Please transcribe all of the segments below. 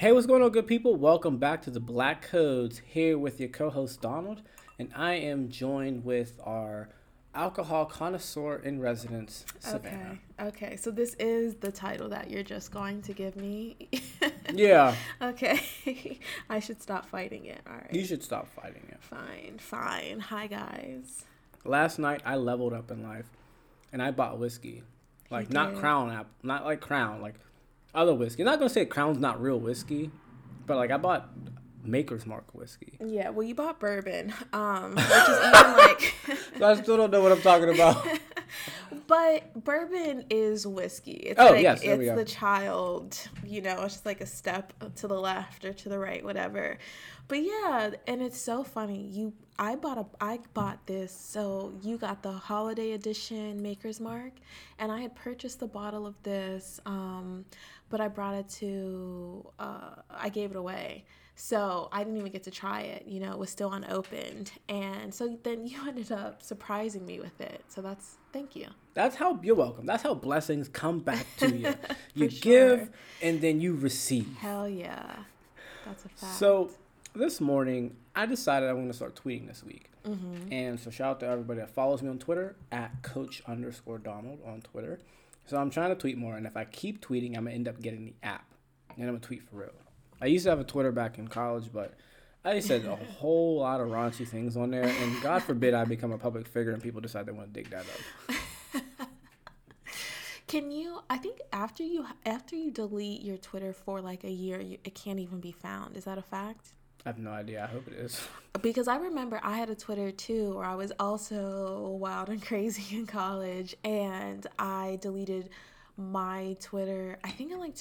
Hey, what's going on, good people? Welcome back to the Black Codes here with your co host Donald, and I am joined with our alcohol connoisseur in residence, Savannah. Okay, okay. So this is the title that you're just going to give me. Yeah, okay. I should stop fighting it. All right. you should stop fighting it. Fine, fine. Hi guys. Last night, I leveled up in life, and I bought whiskey, like not. Crown app, not like Crown, like other whiskey. I'm not gonna say Crown's not real whiskey, but like I bought Maker's Mark whiskey. Yeah, well you bought bourbon, um, which is even like So I still don't know what I'm talking about. But bourbon is whiskey. It's Oh, like yes, there we it's go. the child, you know, it's just like a step to the left or to the right, whatever. But yeah, and it's so funny. You I bought a I bought this, so you got the holiday edition Maker's Mark, and I had purchased the bottle of this, um, but I brought it to uh, I gave it away. So I didn't even get to try it, you know, it was still unopened. And so then you ended up surprising me with it. So that's thank you. That's how you're welcome. That's how blessings come back to you. you For give and then you receive. Hell yeah. That's a fact. So this morning, I decided I'm going to start tweeting this week. Mm-hmm. And so shout out to everybody that follows me on Twitter at Coach underscore Donald on Twitter. So I'm trying to tweet more, and if I keep tweeting, I'm gonna end up getting the app, and I'm gonna tweet for real. I used to have a Twitter back in college, but I said a whole lot of raunchy things on there, and God forbid I become a public figure and people decide they want to dig that up. Can you I think after you after you delete your Twitter for like a year, you, it can't even be found. Is that a fact? I have no idea. I hope it is. Because I remember I had a Twitter too where I was also wild and crazy in college and I deleted my Twitter I think in like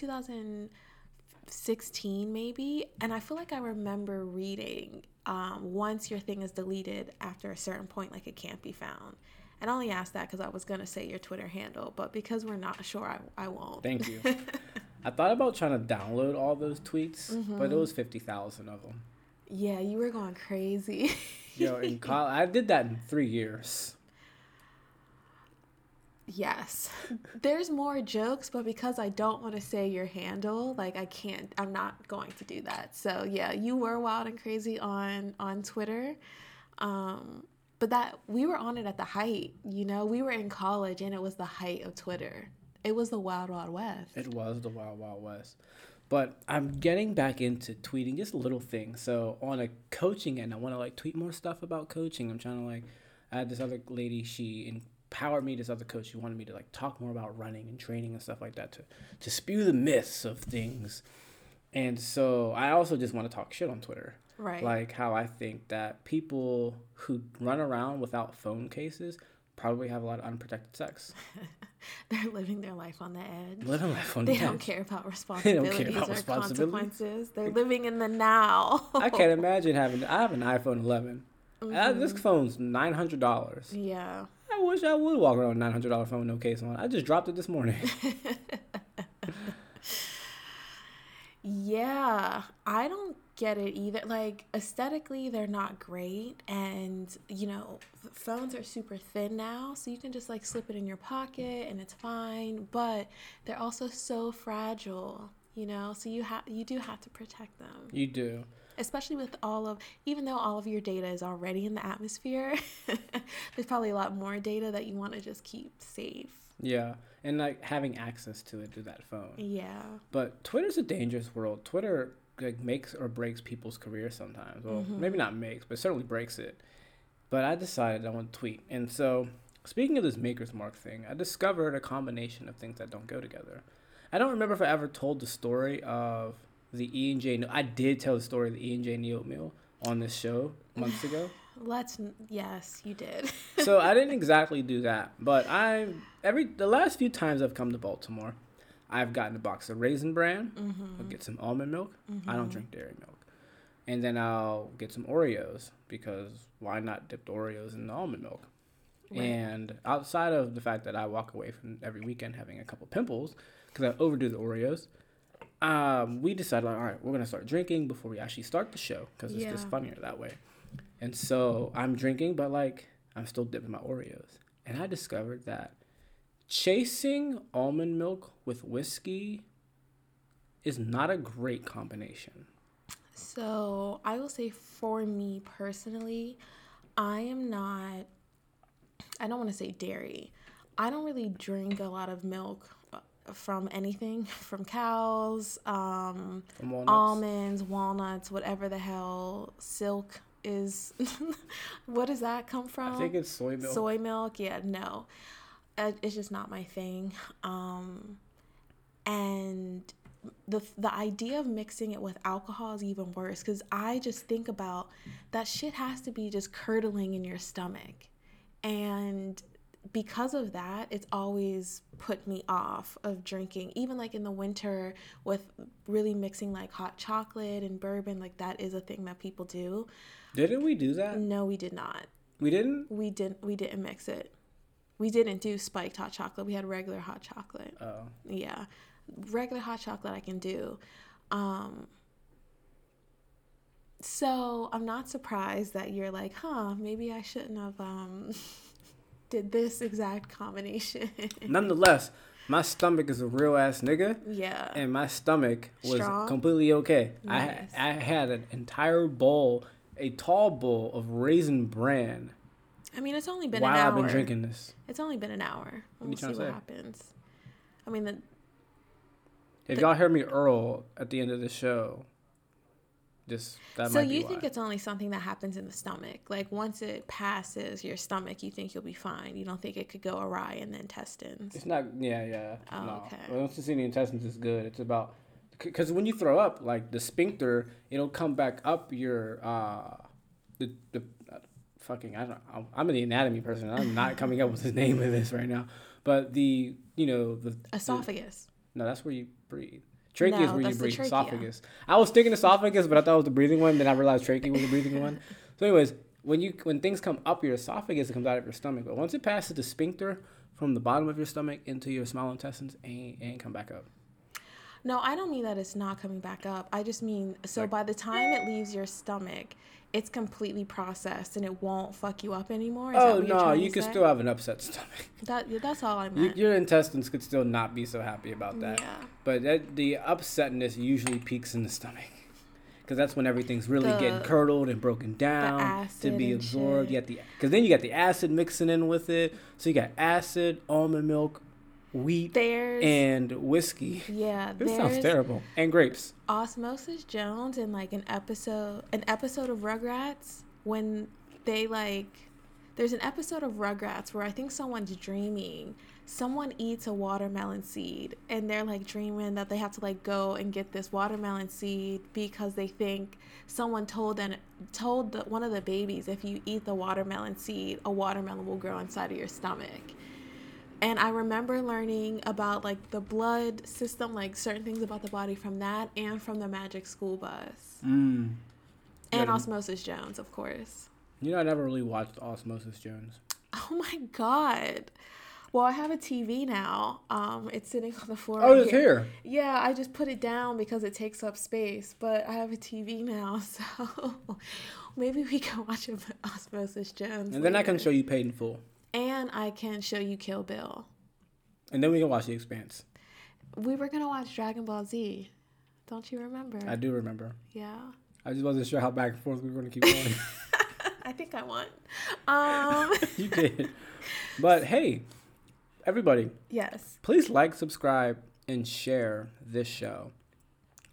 2016 maybe and I feel like I remember reading um, once your thing is deleted after a certain point like it can't be found. And I only asked that because I was gonna say your Twitter handle, but because we're not sure, I, I won't. Thank you. I thought about trying to download all those tweets, but it Mm-hmm. was fifty thousand of them. Yeah, you were going crazy. Yo, in college, I did that in three years. Yes. There's more jokes, but because I don't want to say your handle, like I can't I'm not going to do that. So, yeah, you were wild and crazy on on Twitter. Um but that we were on it at the height, you know. We were in college and it was the height of Twitter. It was the wild wild west. It was the Wild Wild West. But I'm getting back into tweeting just little things. So on a coaching end, I want to like tweet more stuff about coaching. I'm trying to like, I had this other lady, she empowered me, this other coach, she wanted me to like talk more about running and training and stuff like that to, to spew the myths of things. And so I also just want to talk shit on Twitter. Right. Like how I think that people who run around without phone cases probably have a lot of unprotected sex. They're living their life on the edge. Living life on They the don't edge. care about They responsibilities don't care about or consequences. They're living in the now. I can't imagine having. I have an iPhone 11. Uh, this phone's nine hundred dollars. Yeah. I wish I would walk around a nine hundred dollar phone, no case on. I just dropped it this morning. Yeah, I don't get it either. Like aesthetically, they're not great, and you know, phones are super thin now, so you can just like slip it in your pocket and it's fine. But they're also so fragile, you know. So you have you do have to protect them, you do. Especially with all of even though all of your data is already in the atmosphere. there's probably a lot more data that you want to just keep safe. Yeah, and like having access to it through that phone. Yeah. But Twitter's a dangerous world. Twitter like makes or breaks people's careers sometimes. Well, mm-hmm. maybe not makes, but certainly breaks it. But I decided I want to tweet, and so speaking of this Maker's Mark thing, I discovered a combination of things that don't go together. I don't remember if I ever told the story of the E and J. I did tell the story of the E and J Neal meal on this show months ago. Let's. Yes, you did. so I didn't exactly do that, but I every the last few times I've come to Baltimore, I've gotten a box of Raisin Bran. I'll mm-hmm. get some almond milk. I don't mm-hmm. drink dairy milk, and then I'll get some Oreos because why not dip the Oreos in the almond milk? Right. And outside of the fact that I walk away from every weekend having a couple pimples because I overdo the Oreos, um, we decided like, all right, we're gonna start drinking before we actually start the show because it's just funnier that way. And so I'm drinking, but like I'm still dipping my Oreos. And I discovered that chasing almond milk with whiskey is not a great combination. So I will say for me personally, I am not. I don't want to say dairy. I don't really drink a lot of milk from anything from cows, um, from walnuts. almonds, walnuts, whatever the hell, silk is. what does that come from? I think it's soy milk. Soy milk, yeah, no, uh, it's just not my thing. Um, and the the idea of mixing it with alcohol is even worse because I just think about that shit has to be just curdling in your stomach, and because of that, it's always put me off of drinking. Even like in the winter with really mixing like hot chocolate and bourbon, like that is a thing that people do. Didn't we do that? No, we did not. We didn't? We didn't we didn't mix it. We didn't do spiked hot chocolate. We had regular hot chocolate. Oh. Yeah. Regular hot chocolate I can do. Um so I'm not surprised that you're like, huh, maybe I shouldn't have um did this exact combination. Nonetheless, my stomach is a real ass nigga. Yeah. And my stomach was Strong. completely okay. Nice. I I had an entire bowl, a tall bowl of raisin bran. I mean, it's only been an hour. I've been drinking this. It's only been an hour. We'll see what say? happens. I mean, the, if the, y'all hear me Earl at the end of the show, just that so you think it's only something that happens in the stomach. Like once it passes your stomach you think you'll be fine. You don't think it could go awry in the intestines. It's not yeah yeah oh, no. okay once it's in the intestines it's good. It's about because when you throw up like the sphincter it'll come back up your uh the the uh, fucking i don't I'm, I'm an anatomy person. I'm not coming up with the name of this right now. But the you know the esophagus. the, no that's where you breathe Trachea no, is where you breathe. Esophagus. I was thinking esophagus, but I thought it was the breathing one. Then I realized trachea was the breathing one. So, anyways, when you when things come up your esophagus, it comes out of your stomach. But once it passes the sphincter from the bottom of your stomach into your small intestines, ain't, ain't come back up. No, I don't mean that it's not coming back up. I just mean so like, by the time it leaves your stomach, it's completely processed and it won't fuck you up anymore. Is oh no, you could still have an upset stomach. That that's all I meant. You, your intestines could still not be so happy about that. Yeah. But that, the upsetness usually peaks in the stomach. Because that's when everything's really the, getting curdled and broken down to be absorbed. You got the because then you got the acid mixing in with it. So you got acid, almond milk, wheat there's, and whiskey. Yeah, this sounds terrible. And grapes. Osmosis Jones in like an episode, an episode of Rugrats when they like. There's an episode of Rugrats where I think someone's dreaming. Someone eats a watermelon seed and they're like dreaming that they have to like go and get this watermelon seed because they think someone told them told the, one of the babies if you eat the watermelon seed, a watermelon will grow inside of your stomach and I remember learning about like the blood system, like certain things about the body from that and from the Magic School Bus. Mm. And. Osmosis Jones, of course. You know, I never really watched Osmosis Jones. Oh my god. Well, I have a TV now. Um, it's sitting on the floor. Oh, right it's here. here. Yeah, I just put it down because it takes up space. But I have a TV now, so maybe we can watch Osmosis Jones. And later. then I can show you Paid in Full and I can show you Kill Bill. And then we can watch The Expanse. We were gonna watch Dragon Ball Z. Don't you remember? I do remember. Yeah. I just wasn't sure how back and forth we were gonna keep going. I think I won. Um. you did. But hey, everybody. Yes. Please like, subscribe, and share this show.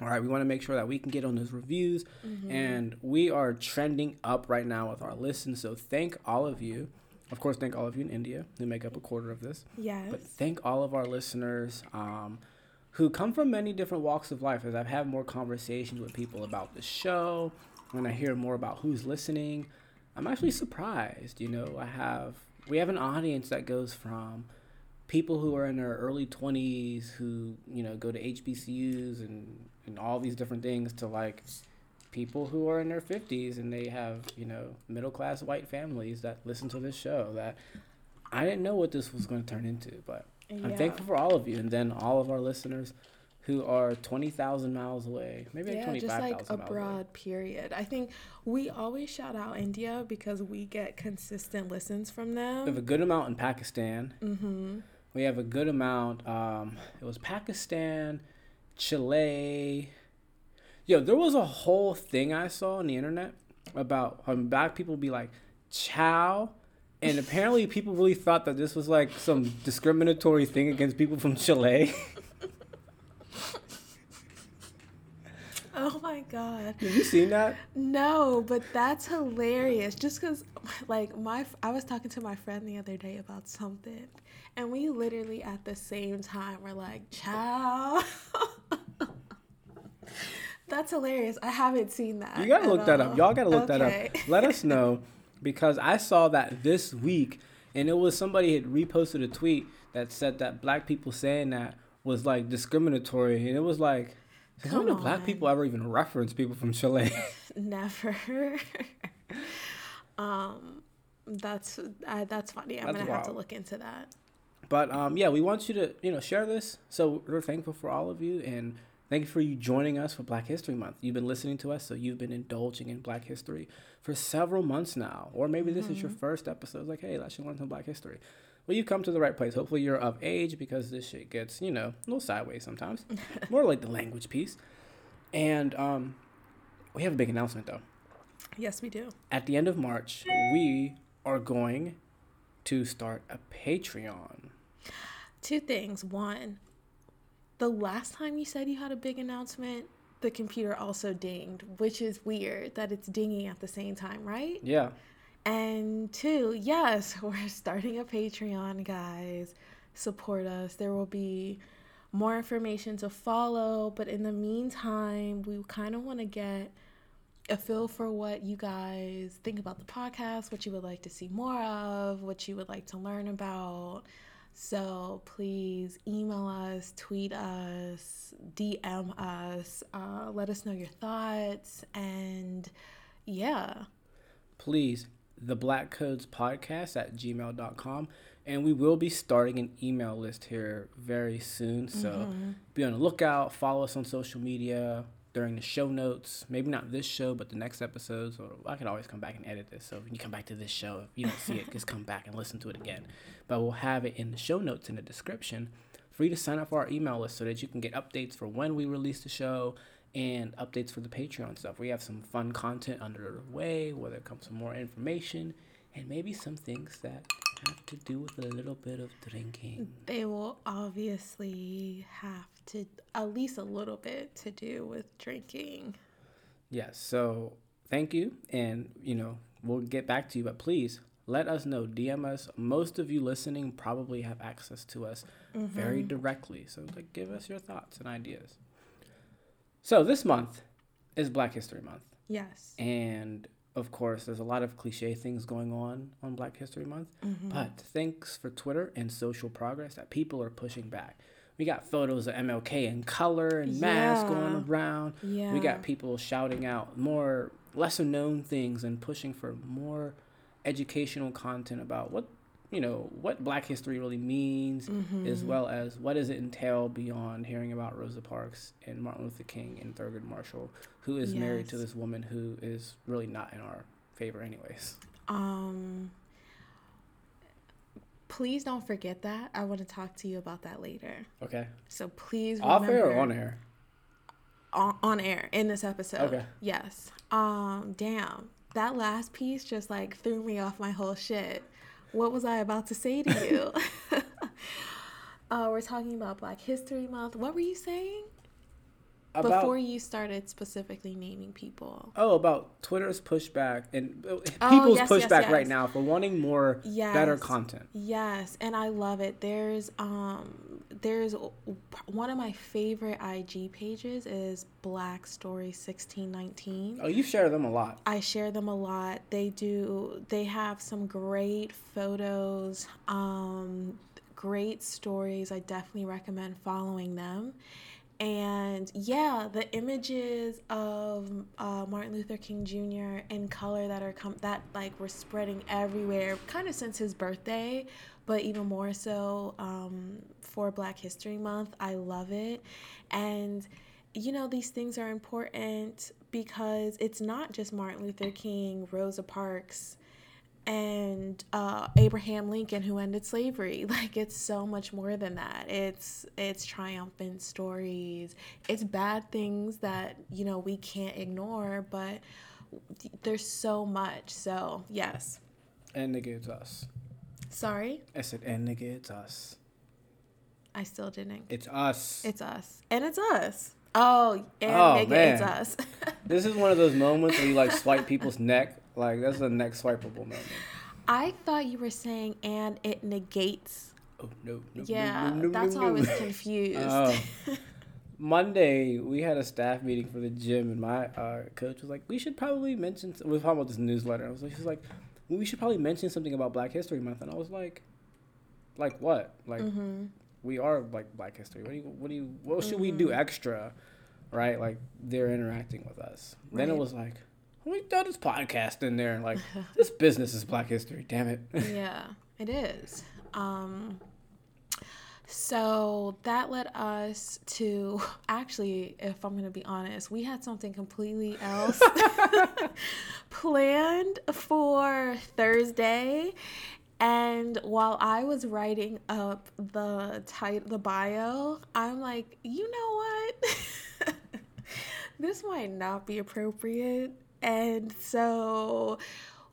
All right, we want to make sure that we can get on those reviews, mm-hmm. and we are trending up right now with our listens. So thank all of you of course, thank all of you in India who make up a quarter of this. Yes. But thank all of our listeners um, who come from many different walks of life. As I've had more conversations with people about the show, when I hear more about who's listening, I'm actually surprised. You know, I have we have an audience that goes from people who are in their early 20s who you know go to HBCUs and and all these different things to like people who are in their 50s and they have, you know, middle class white families that listen to this show that I didn't know what this was going to turn into, but yeah. I'm thankful for all of you and then all of our listeners who are 20,000 miles away, maybe yeah, 25,000 just like abroad, period. I think we always shout out India because we get consistent listens from them. We have a good amount in Pakistan. Mm-hmm. We have a good amount. Um, it was Pakistan, Chile. Yo, there was a whole thing I saw on the internet about how black people be like, chow. And apparently, people really thought that this was like some discriminatory thing against people from Chile. Oh my god. Have you seen that? No, but that's hilarious. Just cuz like my I was talking to my friend the other day about something and we literally at the same time were like, "Ciao." that's hilarious. I haven't seen that. You got to look that up. Y'all got to look okay. that up. Let us know because I saw that this week and it was somebody had reposted a tweet that said that black people saying that was like discriminatory and it was like how many black people ever even reference people from Chile? Never. um, that's uh, that's funny. I'm that's gonna wild. have to look into that. But um, yeah, we want you to you know share this. So we're thankful for all of you and thank you for you joining us for Black History Month. You've been listening to us, so you've been indulging in Black history for several months now, or maybe this mm-hmm. is your mm-hmm. first episode. It's like, hey, let's learn some Black history well, you've come to the right place. Hopefully, you're of age because this shit gets, you know, a little sideways sometimes. More like the language piece. And um, we have a big announcement, though. Yes, we do. At the end of March, we are going to start a Patreon. Two things. One, the last time you said you had a big announcement, the computer also dinged, which is weird that it's dinging at the same time, right? Yeah. And two, yes, we're starting a Patreon, guys. Support us. There will be more information to follow, but in the meantime, we kind of want to get a feel for what you guys think about the podcast, what you would like to see more of, what you would like to learn about. So please email us, tweet us, DM us, uh, let us know your thoughts, and yeah. Please the Black Codes Podcast at gmail.com. And we will be starting an email list here very soon. So mm-hmm. be on the lookout. Follow us on social media during the show notes. Maybe not this show, but the next episodes. Or I can always come back and edit this. So when you come back to this show, if you don't see it, just come back and listen to it again. But we'll have it in the show notes in the description for you to sign up for our email list so that you can get updates for when we release the show and updates for the Patreon stuff. We have some fun content under the way, whether it comes from more information and maybe some things that have to do with a little bit of drinking. They will obviously have to at least a little bit to do with drinking. Yes. So thank you, and you know we'll get back to you, but please let us know. DM us. Most of you listening probably have access to us mm-hmm. very directly, so like give us your thoughts and ideas. So this month is Black History Month. Yes. And of course, there's a lot of cliche things going on on Black History Month. Mm-hmm. But thanks for Twitter and social progress that people are pushing back. We got photos of MLK in color and yeah. masks going around. Yeah. We got people shouting out more lesser known things and pushing for more educational content about what you know what black history really means mm-hmm. as well as what does it entail beyond hearing about rosa parks and martin luther king and thurgood marshall who is yes. married to this woman who is really not in our favor anyways um please don't forget that. I want to talk to you about that later. Okay. So please off air or on air? On, on air in this episode. Okay. Yes. Um damn. That last piece just like threw me off my whole shit. What was I about to say to you? uh, we're talking about Black History Month. What were you saying? About, Before you started specifically naming people. Oh, about Twitter's pushback and uh, oh, people's yes, pushback yes, yes. right now for wanting more better content. Yes, and I love it. There's um there's one of my favorite IG pages is Black Story 1619. Oh, you share them a lot. I share them a lot. They do they have some great photos, um great stories. I definitely recommend following them and yeah the images of uh, martin luther king jr in color that are com- that like were spreading everywhere kind of since his birthday but even more so um, for black history month. I love it. And you know these things are important because it's not just martin luther king rosa parks and uh, Abraham Lincoln who ended slavery. Like it's so much more than that. It's it's triumphant stories. It's bad things that you know we can't ignore, but there's so much. So yes. And nigga, it's us. Sorry. I said, and nigga, it's us. I still didn't. It's us. It's us, and it's us. Oh, and Oh, nigga, man. it's us. This is one of those moments where you like swipe people's neck. Like that's a next swipeable moment. I thought you were saying, and it negates. Oh no. no Yeah, no, no, that's why I was confused. Oh. Monday we had a staff meeting for the gym, and my uh, coach was like, "We should probably mention." We were talking about this newsletter. I was like, "She's like, we should probably mention something about Black History Month," and I was like, "Like what? Like hmm we are like Black History. What do you? What do you? What should we do extra? Right? Like they're interacting with us. Then it was like." We throw this podcast in there, and like this business is Black History. Damn it! yeah, it is. Um, so that led us to actually, if I'm going to be honest, we had something completely else planned for Thursday. And while I was writing up the tit- the bio, I'm like, you know what? this might not be appropriate. And so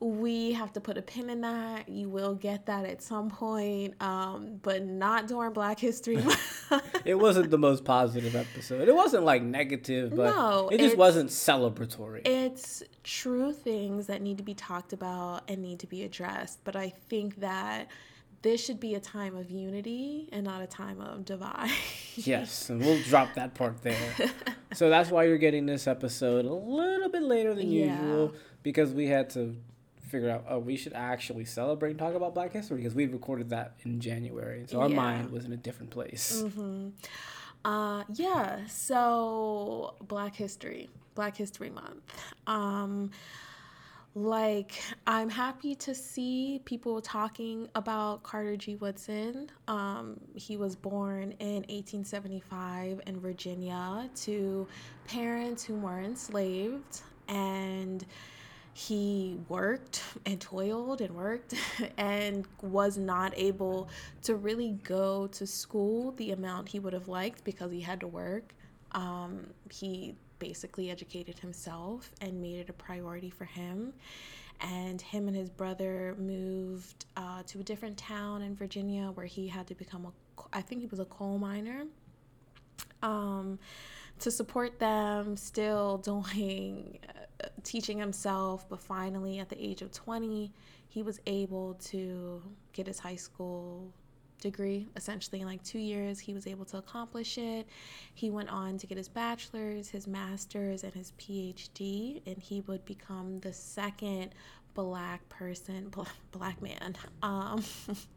we have to put a pin in that. You will get that at some point, um, but not during Black History Month. It wasn't the most positive episode. It wasn't like negative, but No, it just wasn't celebratory. it's true things that need to be talked about and need to be addressed. But I think that this should be a time of unity and not a time of divide. yes, and we'll drop that part there. so that's why you're getting this episode a little bit later than Yeah. usual because we had to figure out oh we should actually celebrate and talk about Black History because we recorded that in January, so our Yeah. mind was in a different place. hmm Uh, yeah, so Black History, Black History Month. Um, like, I'm happy to see people talking about Carter G. Woodson. Um, he was born in 1875 in Virginia to parents who were enslaved, and he worked and toiled and worked and was not able to really go to school the amount he would have liked because he had to work. Um, he basically educated himself and made it a priority for him. And him and his brother moved uh, to a different town in Virginia where he had to become a, I think he was a coal miner. Um, to support them, still doing uh, teaching himself, but finally at the age of 20, he was able to get his high school degree essentially in like two years he was able to accomplish it he went on to get his bachelor's his master's and his phd and he would become the second black person bl- black man um,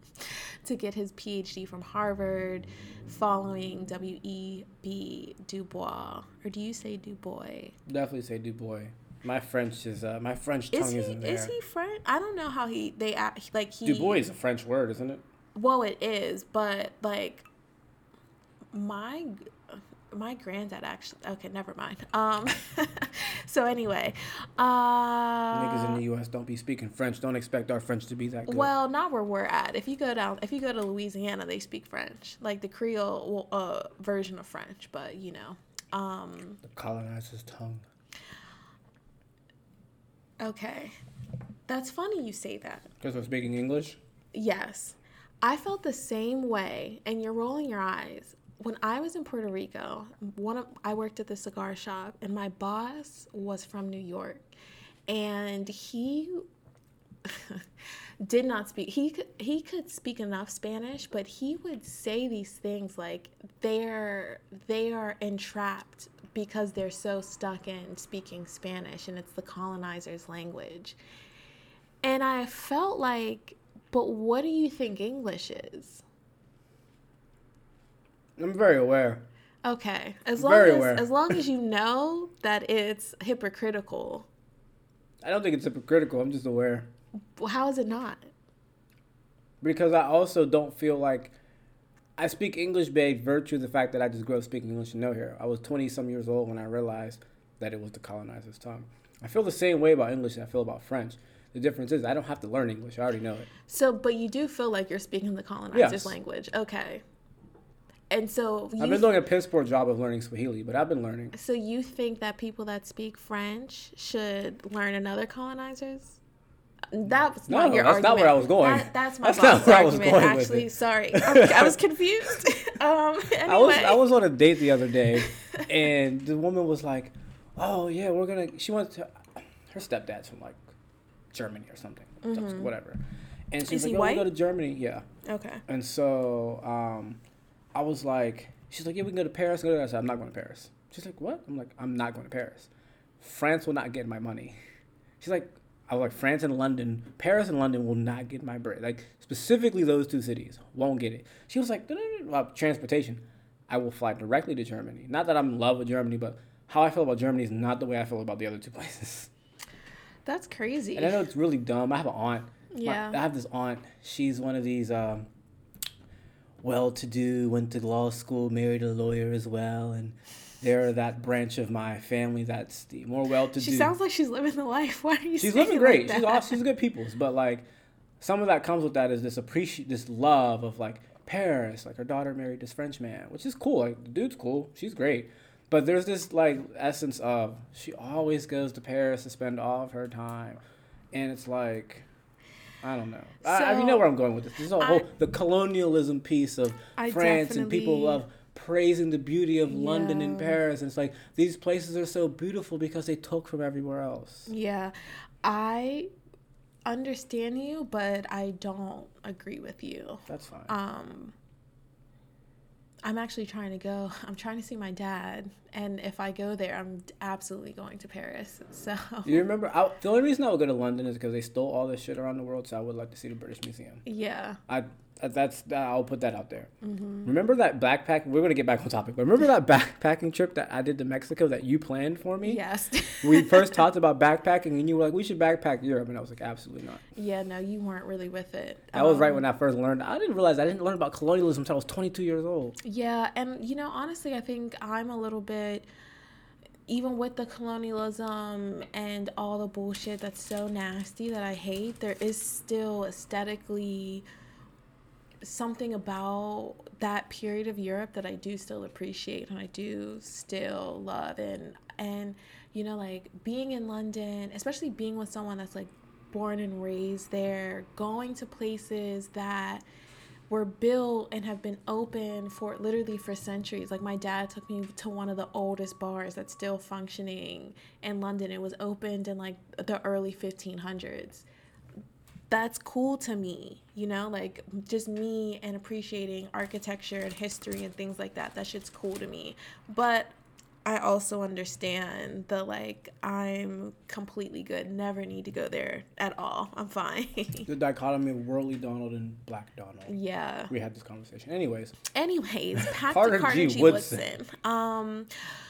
to get his phd from harvard following w.e.b du bois or do you say du bois Definitely say Du Bois. My French is uh, my French tongue is he isn't there. is he french i don't know how he they act like he Du Bois is a French word, isn't it? Well, it is, but like my my granddad actually. Okay, never mind. Um. so anyway, uh. Niggas in the U.S. don't be speaking French. Don't expect our French to be that good. Well, not where we're at. If you go down, if you go to Louisiana, they speak French, like the Creole uh, version of French. But you know, um, the colonizer's tongue. okay, that's funny you say that. Because we're speaking English. Yes. I felt the same way, and you're rolling your eyes. When I was in Puerto Rico, one of I worked at the cigar shop, and my boss was from New York, and he did not speak. He could he could speak enough Spanish, but he would say these things like they're they are entrapped because they're so stuck in speaking Spanish, and it's the colonizer's language. And I felt like, but what do you think English is? I'm very aware. Okay, as long Very as aware. as long as you know that it's hypocritical, I don't think it's hypocritical. I'm just aware. how is it not? Because I also don't feel like I speak English by virtue of the fact that I just grew up speaking English and know here. I was 20 some years old when I realized that it was the colonizer's tongue. I feel the same way about English that I feel about French. The difference is I don't have to learn English. I already know it. So, but you do feel like you're speaking the colonizer's Yes. language. Okay. And so you I've been doing a piss poor job of learning Swahili, but I've been learning. so you think that people that speak French should learn another colonizers? That's No, not your that's not where I was going. That, that's my That's not where I was argument. going Actually, sorry, I was confused. um, anyway. I was I was on a date the other day, and the woman was like, "Oh yeah, we're gonna." She went to her stepdad's from like Germany or something, so- whatever. And Mm-hmm. Is she's like, "Oh, we go to Germany." Yeah. okay. And so um, I was like, she's like, yeah, we can go to Paris. Go to I said, I'm not going to Paris. She's like, what? I'm like, I'm not going to Paris. France will not get my money. She's like, I was like, France and London, Paris and London will not get my bread. Like specifically those two cities won't get it. She was like, "No, no, no, well, transportation. I will fly directly to Germany. Not that I'm in love with Germany, but how I feel about Germany is not the way I feel about the other two places. That's crazy. And I know it's really dumb. I have an aunt. My- Yeah. I have this aunt. She's one of these um, well-to-do, went to law school, married a lawyer as well, and they're that branch of my family that's the more well-to-do. She sounds like she's living the life. Why are you? she's living great. Like she's awesome. She's good people's, but like some of that comes with that is this appreciate, this love of like Paris. Like her daughter married this French man, which is cool. Like the dude's cool. She's great. But there's this like essence of she always goes to Paris to spend all of her time, and it's like. I don't know. I, I, you know where I'm going with this. This is a whole the colonialism piece of I France and people love praising the beauty of London and Paris. And it's like these places are so beautiful because they took from everywhere else. Yeah, I understand you, but I don't agree with you. That's fine. Um, I'm actually trying to go. I'm trying to see my dad, and if I go there, I'm absolutely going to Paris. So You remember? I, the only reason I would go to London is because they stole all this shit around the world. So I would like to see the British Museum. yeah, I that's that, I'll put that out there. Mm-hmm. Remember that backpack? We're gonna get back on topic, but remember that backpacking trip that I did to Mexico that you planned for me? yes, We first talked about backpacking, and you were like, "We should backpack Europe," and I was like, "Absolutely not." yeah. No, you weren't really with it. That was right Um, when I first learned. I didn't realize I didn't learn about colonialism until I was 22 years old. Yeah, and you know, honestly, I think I'm a little bit even with the colonialism and all the bullshit that's so nasty that I hate, there is still aesthetically something about that period of Europe that I do still appreciate and I do still love and and you know like being in London, especially being with someone that's like born and raised there, going to places that were built and have been open for literally for centuries. Like my dad took me to one of the oldest bars that's still functioning in London. It was opened in like the early 1500s. That's cool to me, you know, like just me and appreciating architecture and history and things like that. That shit's cool to me. But I also understand the like I'm completely good. Never need to go there at all. I'm fine. The dichotomy of worldly Donald and Black Donald. yeah. We had this conversation. Anyways, Anyways, back Carter to Carter G. G. Woodson. Woodson. Um,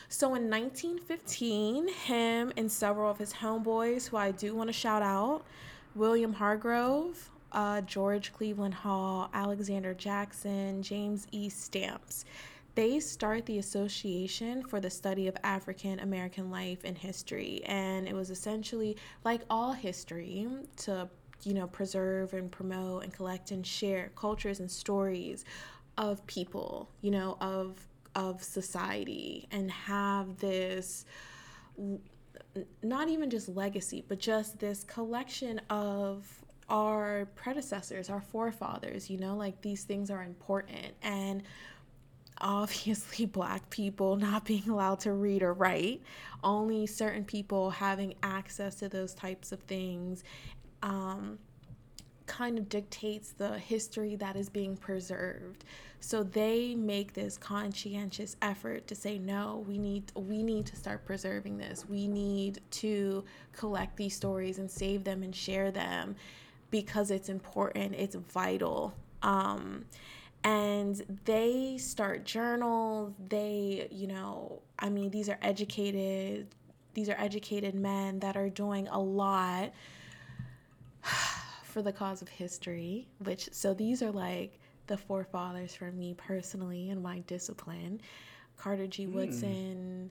so in 1915, him and several of his homeboys, who I do want to shout out, William Hartgrove, uh, George Cleveland Hall, Alexander Jackson, James E. Stamps, they start the Association for the Study of African American Life and History, and it was essentially like all history to you know preserve and promote and collect and share cultures and stories of people, you know, of of society and have this not even just legacy, but just this collection of our predecessors, our forefathers, you know, like these things are important and obviously black people not being allowed to read or write, only certain people having access to those types of things. Um, kind of dictates the history that is being preserved. So they make this conscientious effort to say no, we need we need to start preserving this. We need to collect these stories and save them and share them because it's important, it's vital. Um and they start journals, they, you know, I mean these are educated these are educated men that are doing a lot for the cause of history, which so these are like the forefathers for me personally in my discipline. Carter G. Woodson,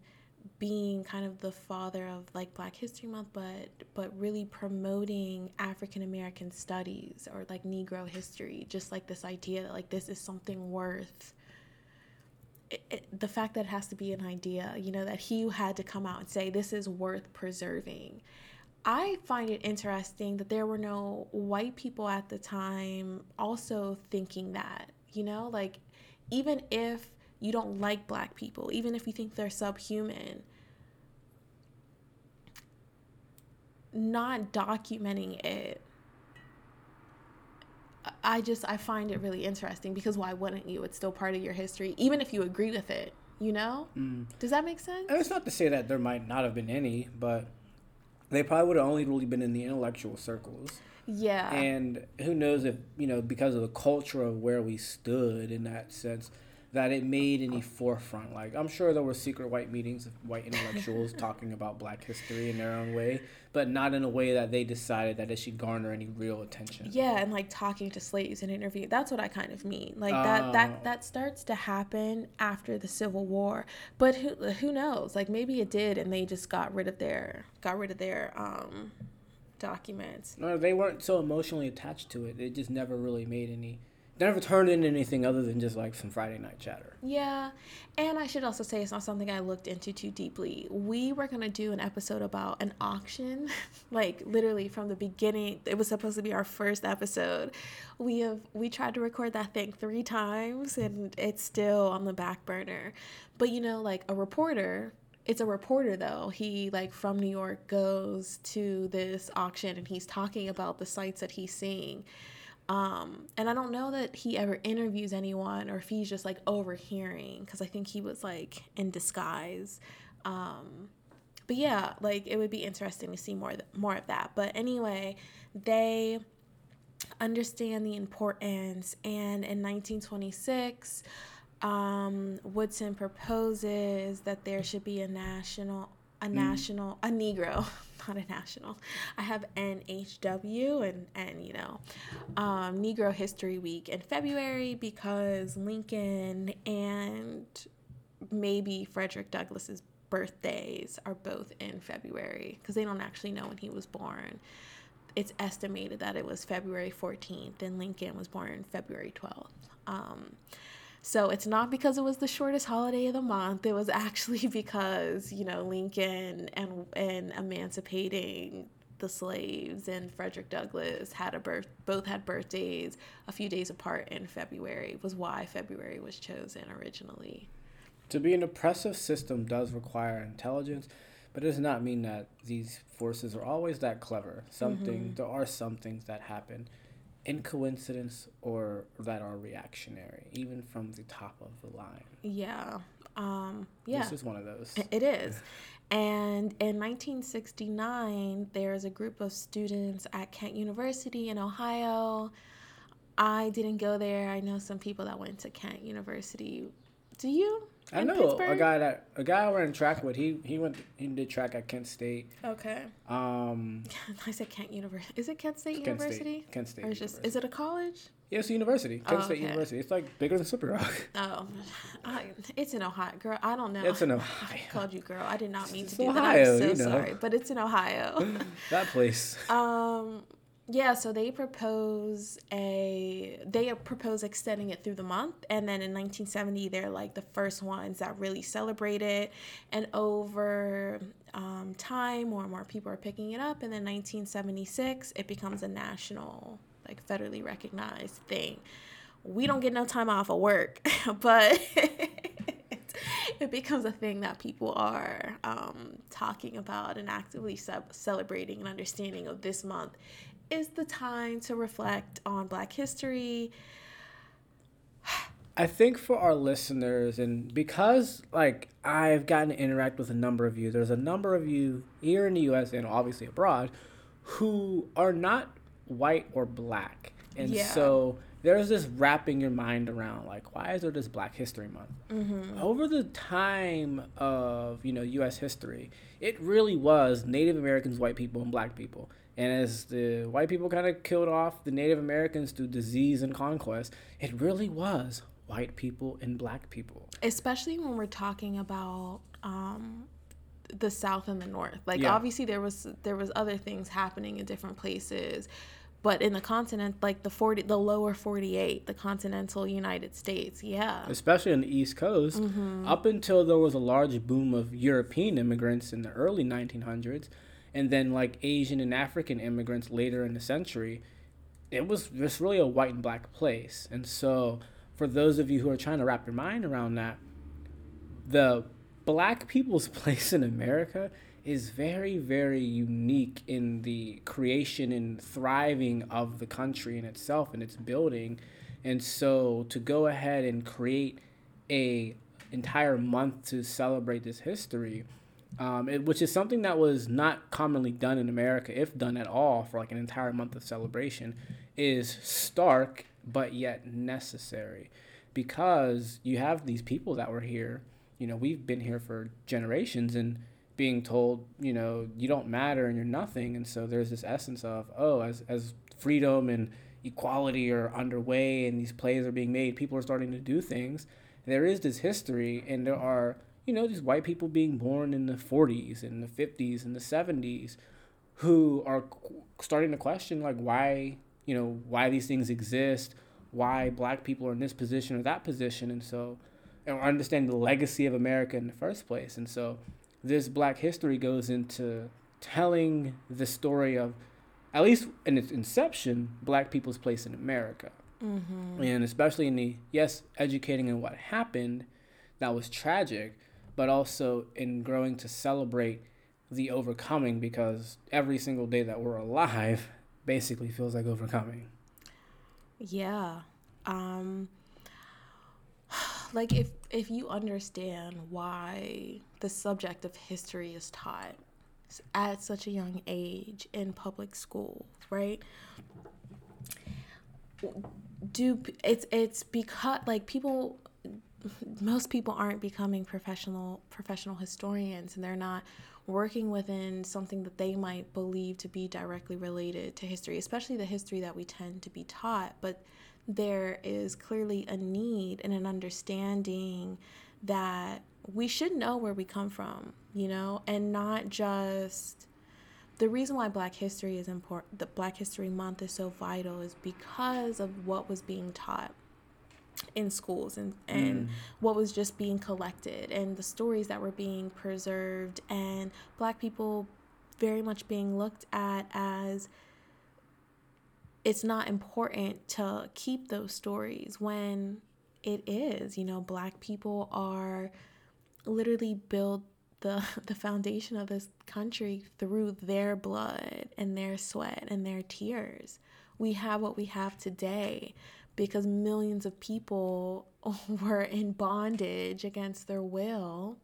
being kind of the father of like Black History Month, but but really promoting African American studies or like Negro history, just like this idea that like this is something worth. It, it, the fact that it has to be an idea, you know, that he had to come out and say this is worth preserving. I find it interesting that there were no white people at the time also thinking that, you know, like even if you don't like black people, even if you think they're subhuman, not documenting it I just I find it really interesting because why wouldn't you? It's still part of your history, even if you agree with it. You know? Mm. Does that make sense? And it's not to say that there might not have been any, but they probably would have only really been in the intellectual circles. Yeah. And who knows if you know because of the culture of where we stood in that sense, that it made any forefront. Like I'm sure there were secret white meetings of white intellectuals talking about Black history in their own way, but not in a way that they decided that it should garner any real attention. Yeah, and like talking to slaves and interview. That's what I kind of mean. Like that that oh. that starts to happen after the Civil War. But who who knows? Like maybe it did, and they just got rid of their got rid of their um documents. No, they weren't so emotionally attached to it. It just never really made any never turned into anything other than just like some Friday night chatter. Yeah. And I should also say it's not something I looked into too deeply. We were going to do an episode about an auction, like literally from the beginning. It was supposed to be our first episode. We have we tried to record that thing 3 times and it's still on the back burner. But you know, like a reporter it's a reporter though he like from new york goes to this auction and he's talking about the sites that he's seeing um, and I don't know that he ever interviews anyone or if he's just like overhearing because I think he was like in disguise. Um, but yeah, like it would be interesting to see more more of that. But anyway, they understand the importance, and in 1926, um, Woodson proposes that there should be a national a mm. national a Negro not a national. I have NHW and and you know, um, Negro History Week in February because Lincoln and maybe Frederick Douglass's birthdays are both in February because they don't actually know when he was born. It's estimated that it was February 14th and Lincoln was born February 12th. Um, so it's not because it was the shortest holiday of the month. It was actually because, you know, Lincoln and and emancipating the slaves and Frederick Douglass had a birth both had birthdays a few days apart in February was why February was chosen originally. To be an oppressive system does require intelligence, but it does not mean that these forces are always that clever. Something mm-hmm. there are some things that happen in coincidence or that are reactionary, even from the top of the line. Yeah. Um, yeah. This is one of those. It is. And in 1969, there's a group of students at Kent University in Ohio. I didn't go there. I know some people that went to Kent University. Do you? I know Pittsburgh? a guy that a guy I ran track with. He he went he did track at Kent State. Okay. Um, I said Kent University. Is it Kent State Kent University? State. Kent State. Or is just is it a college? Yeah, it's a university. Kent oh, State okay. University. It's like bigger than Slippery Rock. Oh, I, it's in Ohio, girl. I don't know. It's in Ohio. I called you girl. I did not mean it's to do Ohio, that. I'm so you know. sorry, but it's in Ohio. that place. Um, yeah, so they propose a they propose extending it through the month, and then in 1970 they're like the first ones that really celebrate it, and over um, time, more and more people are picking it up, and then 1976 it becomes a national, like federally recognized thing. We don't get no time off of work, but it becomes a thing that people are um, talking about and actively ce- celebrating and understanding of this month is the time to reflect on Black history. I think for our listeners, and because like I've gotten to interact with a number of you, there's a number of you here in the U.S. and obviously abroad who are not white or black, and yeah. so there's this wrapping your mind around like why is there this Black History Month? Mm-hmm. Over the time of you know U.S. history, it really was Native Americans, white people, and black people and as the white people kind of killed off the Native Americans through disease and conquest, it really was white people and black people. Especially when we're talking about um, the south and the north like yeah. obviously there was there was other things happening in different places but in the continent like the 40 the lower 48 the continental united states yeah especially on the east coast mm-hmm. up until there was a large boom of european immigrants in the early 1900s and then like asian and african immigrants later in the century it was just really a white and black place and so for those of you who are trying to wrap your mind around that the black people's place in america is very, very unique in the creation and thriving of the country in itself and its building. And so to go ahead and create a entire month to celebrate this history, um, it, which is something that was not commonly done in America, if done at all, for like an entire month of celebration, is stark but yet necessary, because you have these people that were here. You know, we've been here for generations, and being told, you know, you don't matter and you're nothing. And so there's this essence of, oh, as, as freedom and equality are underway and these plays are being made, people are starting to do things. There is this history, and there are, you know, these white people being born in the 40s and the 50s and the 70s who are starting to question, like, why, you know, why these things exist, why black people are in this position or that position. And so, or understanding the legacy of America in the first place. And so, this Black History goes into telling the story of, at least in its inception, Black people's place in America. Mm-hmm. And especially in the, yes, educating in what happened, that was tragic, but also in growing to celebrate the overcoming because every single day that we're alive basically feels like overcoming. Yeah. Um, like if if you understand why the subject of history is taught at such a young age in public schools, right? Do it's it's because like people most people aren't becoming professional professional historians and they're not working within something that they might believe to be directly related to history, especially the history that we tend to be taught, but there is clearly a need and an understanding that we should know where we come from, you know, and not just the reason why Black History is important, the Black History Month is so vital is because of what was being taught in schools and, and mm. what was just being collected and the stories that were being preserved and Black people very much being looked at as it's not important to keep those stories when it is. You know, black people are literally build the the foundation of this country through their blood and their sweat and their tears. We have what we have today because millions of people were in bondage against their will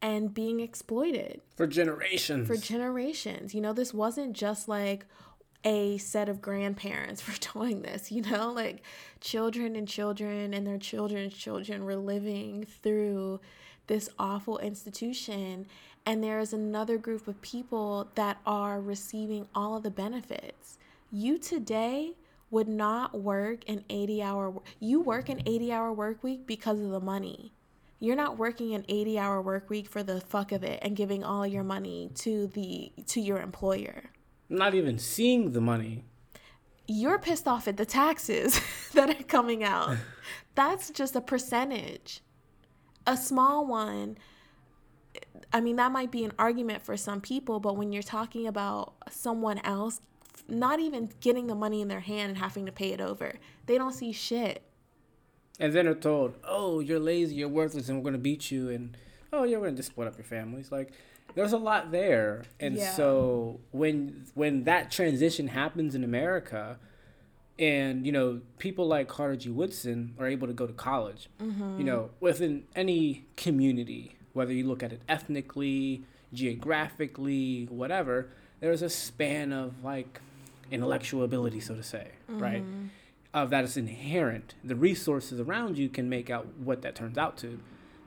and being exploited for generations. For generations. You know, this wasn't just like, a set of grandparents for doing this, you know, like children and children and their children's children were living through this awful institution. And there is another group of people that are receiving all of the benefits. You today would not work an 80 hour you work an 80 hour work week because of the money you're not working an 80 hour work week for the fuck of it and giving all your money to the to your employer not even seeing the money. You're pissed off at the taxes that are coming out. That's just a percentage. A small one. I mean, that might be an argument for some people, but when you're talking about someone else not even getting the money in their hand and having to pay it over, they don't see shit. And then they're told, oh, you're lazy, you're worthless, and we're going to beat you. And, oh, yeah, we're going to just split up your families. Like, there's a lot there and yeah. so when when that transition happens in america and you know people like carter g woodson are able to go to college mm-hmm. you know within any community whether you look at it ethnically geographically whatever there's a span of like intellectual ability so to say mm-hmm. right of that is inherent the resources around you can make out what that turns out to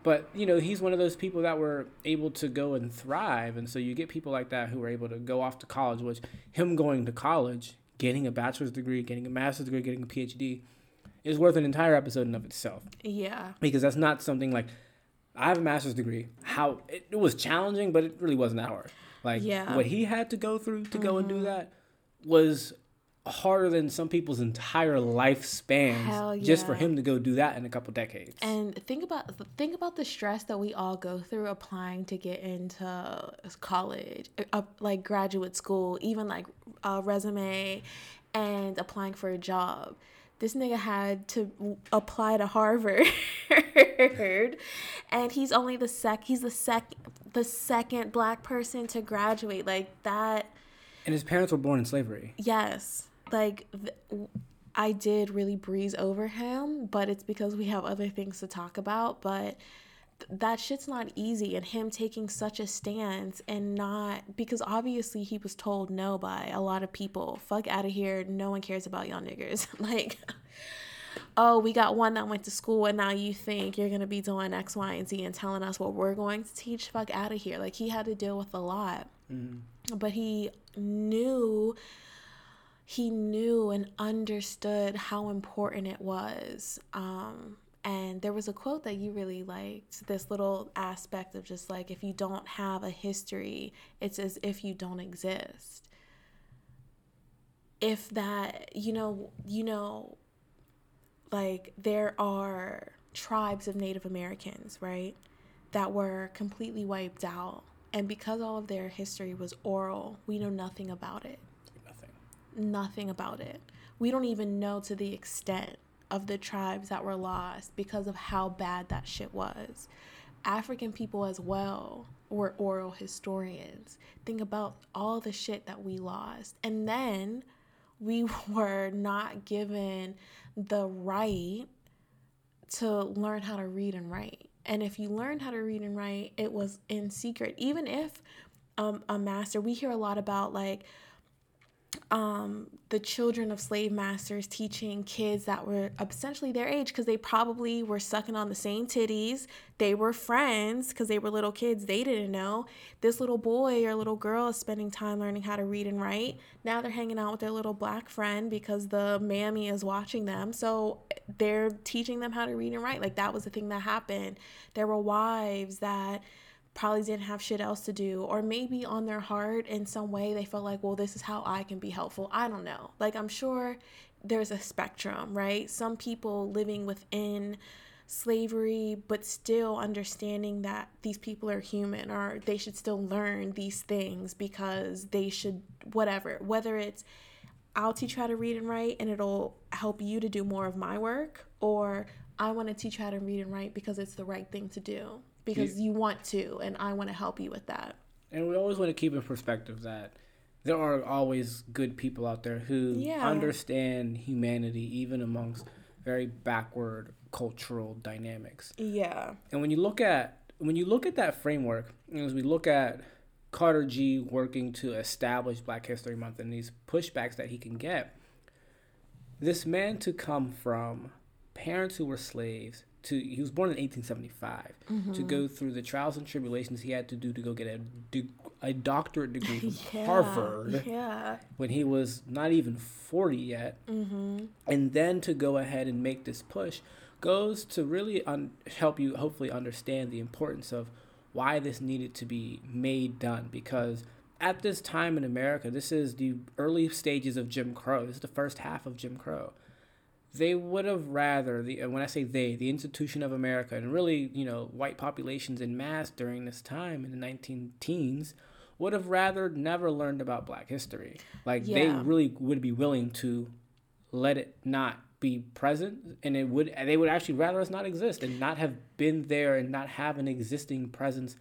but you know, he's one of those people that were able to go and thrive, and so you get people like that who are able to go off to college. Which him going to college, getting a bachelor's degree, getting a master's degree, getting a PhD, is worth an entire episode in of itself. Yeah. Because that's not something like I have a master's degree. How it, it was challenging, but it really wasn't that hard. Like Yeah. what he had to go through to go and do that was harder than some people's entire lifespans Hell just for him to go do that in a couple decades. And think about think about the stress that we all go through applying to get into college, uh, like graduate school, even like a resume, and applying for a job. This nigga had to apply to Harvard, and he's only the sec. He's the sec. The second black person to graduate like that. And his parents were born in slavery. Yes, like th- I did really breeze over him, but it's because we have other things to talk about. But th- that shit's not easy, and him taking such a stance and not because obviously he was told no by a lot of people. Fuck out of here. No one cares about y'all niggers. like. Oh, we got one that went to school, and now you think you're gonna be doing X, Y, and Z and telling us what we're going to teach? Fuck out of here. Like, he had to deal with a lot but he knew he knew and understood how important it was um and there was a quote that you really liked this little aspect of just like if you don't have a history it's as if you don't exist. If that you know you know like there are tribes of native americans right that were completely wiped out and because all of their history was oral we know nothing about it. Nothing. nothing about it. We don't even know to the extent of the tribes that were lost because of how bad that shit was. African people as well were oral historians. Think about all the shit that we lost. And then we were not given the right to learn how to read and write. And if you learned how to read and write, it was in secret. Even if um, a master, we hear a lot about like um, the children of slave masters teaching kids that were essentially their age because they probably were sucking on the same titties. They were friends because they were little kids. They didn't know. This little boy or little girl is spending time learning how to read and write. Now they're hanging out with their little black friend because the mammy is watching them. So they're teaching them how to read and write. Like that was the thing that happened. There were wives that probably didn't have shit else to do or maybe on their heart in some way they felt like well this is how i can be helpful. I don't know. Like i'm sure there's a spectrum right? Some people living within slavery but still understanding that these people are human or they should still learn these things because they should whatever. Whether it's I'll teach you how to read and write and it'll help you to do more of my work or I want to teach you how to read and write because it's the right thing to do because you want to and I want to help you with that. And we always want to keep in perspective that there are always good people out there who Yeah. understand humanity, even amongst very backward cultural dynamics. Yeah. And when you look at when you look at that framework, and as we look at Carter G working to establish Black History Month and these pushbacks that he can get, this man to come from parents who were slaves to he was born in 1875 to go through the trials and tribulations he had to do to go get a de- a doctorate degree from Yeah. Harvard Yeah. when he was not even 40 yet Mm-hmm. and then to go ahead and make this push goes to really un- help you hopefully understand the importance of why this needed to be made done because at this time in America this is the early stages of Jim Crow this is the first half of Jim Crow they would have rather the when I say they the institution of America and really you know white populations in mass during this time in the 19 teens would have rather never learned about black history like they really would be willing to let it not be present and it would they would actually rather us not exist and not have been there and not have an existing presence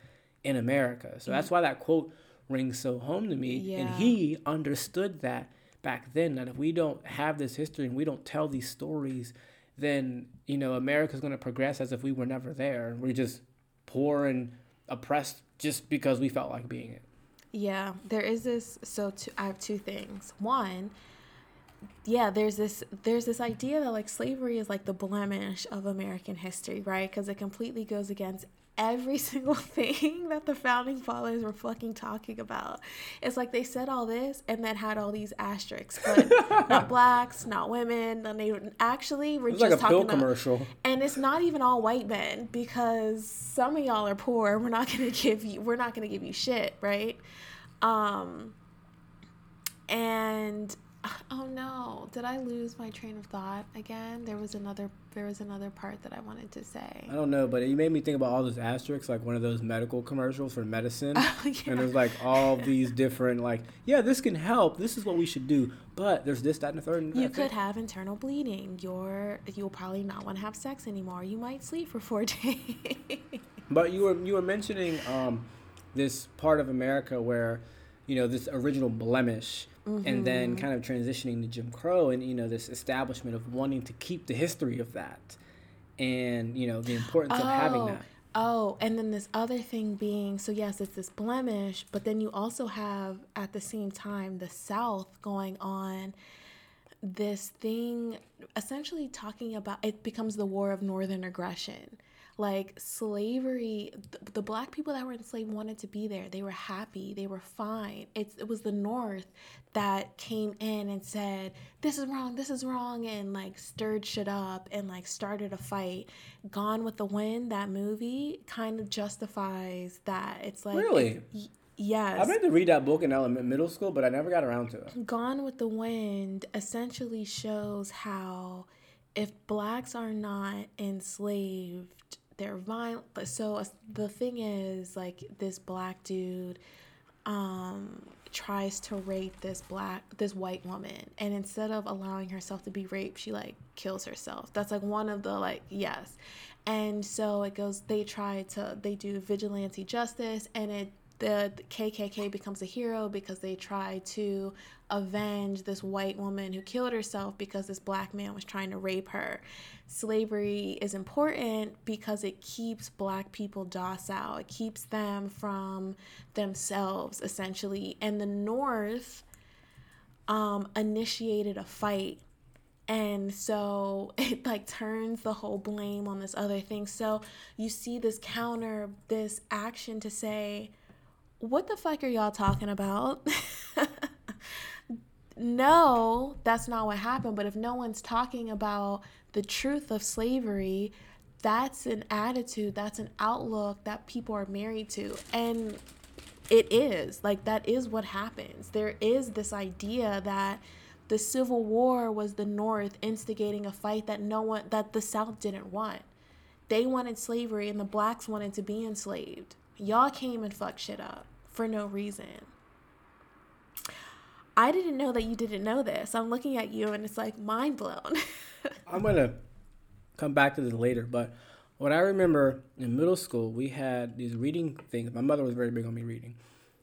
in America. So that's mm. why that quote rings so home to me. yeah. And he understood that back then that if we don't have this history and we don't tell these stories, then you know America's going to progress as if we were never there and we're just poor and oppressed just because we felt like being it. Yeah, there is this. So two, I have two things. One, yeah, there's this there's this idea that like slavery is like the blemish of American history, right? Because it completely goes against every single thing that the founding fathers were fucking talking about. It's like they said all this and then had all these asterisks, but not blacks, not women. And they actually were just like a talking about, commercial. And it's not even all white men because some of y'all are poor. We're not gonna give you. We're not gonna give you shit, right? Um. And oh no did i lose my train of thought again there was another there was another part that i wanted to say. I don't know but you made me think about all those asterisks like one of those medical commercials for medicine. Oh, yeah. and there's like all these different like yeah this can help. This is what we should do but there's this that and the third and you could have internal bleeding. You're you'll probably not want to have sex anymore. You might sleep for four days. But you were you were mentioning um this part of america where you know this original blemish mm-hmm. and then mm-hmm. kind of transitioning to Jim Crow and you know this establishment of wanting to keep the history of that and you know the importance oh. of having oh, that. Oh, and then this other thing being so yes, it's this blemish, but then you also have at the same time the South going on this thing essentially talking about it becomes the war of northern aggression like slavery the, the, black people that were enslaved wanted to be there. They were happy. They were fine. It's, it was the north that came in and said this is wrong. This is wrong and like stirred shit up and like started a fight. Gone with the wind that movie kind of justifies that. It's like really? it, Yes. I meant to read that book in element middle school, but I never got around to it. Gone with the Wind essentially shows how if blacks are not enslaved they're violent. So the thing is, like this black dude, um, tries to rape this black this white woman and instead of allowing herself to be raped she like kills herself that's like one of the like yes and so it goes they try to they do vigilante justice and it the, KKK becomes a hero because they try to avenge this white woman who killed herself because this black man was trying to rape her. Slavery is important because it keeps black people docile, it keeps them from themselves essentially. And the North um, initiated a fight and so it like turns the whole blame on this other thing so you see this counter this action to say what the fuck are y'all talking about? no, that's not what happened. But if no one's talking about the truth of slavery, that's an attitude, that's an outlook that people are married to. And it is like that is what happens. There is this idea that the Civil War was the North instigating a fight that no one, that the South didn't want. They wanted slavery and the blacks wanted to be enslaved. Y'all came and fucked shit up for no reason. I didn't know that you didn't know this. I'm looking at you and it's like mind blown. I'm going to come back to this later, but what I remember in middle school, we had these reading things. My mother was very big on me reading.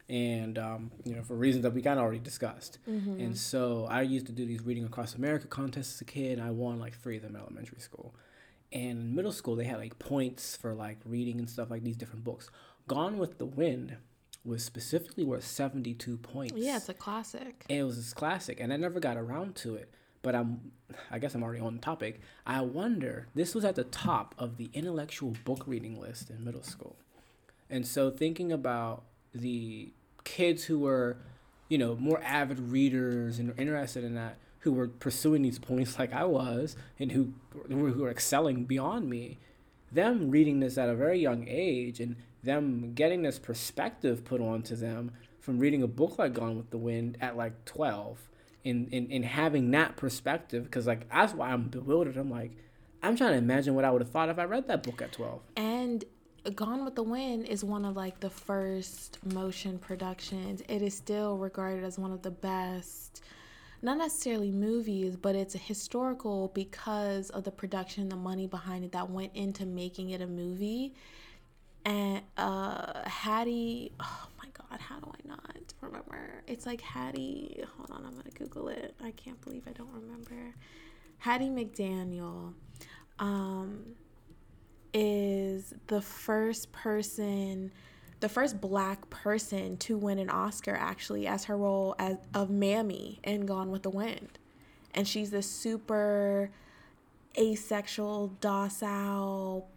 And, um, you know, for reasons that we kind of already discussed. Mm-hmm. And so I used to do these reading across America contests as a kid. I won like three of them in elementary school. And in middle school, they had like points for like reading and stuff like these different books. Gone with the Wind was specifically worth 72 points. Yeah, it's a classic. And it was a classic, and I never got around to it. But I'm, I guess I'm already on the topic. I wonder, this was at the top of the intellectual book reading list in middle school. And so thinking about the kids who were, you know, more avid readers and interested in that, who were pursuing these points like I was, and who, who were excelling beyond me, them reading this at a very young age and them getting this perspective put onto them from reading a book like Gone with the Wind at like 12 and, and, and having that perspective because like that's why I'm bewildered. I'm like, I'm trying to imagine what I would have thought if I read that book at 12. And Gone with the Wind is one of like the first motion productions. It is still regarded as one of the best not necessarily movies, but it's a historical because of the production, the money behind it that went into making it a movie and uh Hattie oh my god how do I not remember? It's like Hattie hold on I'm gonna google it. I can't believe I don't remember. Hattie McDaniel um is the first person the first black person to win an Oscar actually as her role as of Mammy in Gone with the Wind. And she's this super asexual docile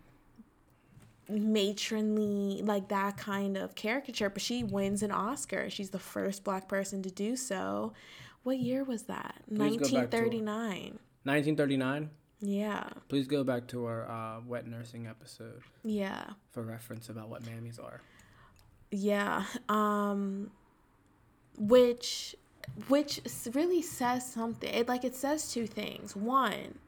matronly, like that kind of caricature. But she wins an Oscar. She's the first black person to do so. What year was that? 1939. 1939? Yeah. Please go back to our uh, wet nursing episode. Yeah. For reference about what mammies are. Yeah. Um which which really says something. It like it says two things. One,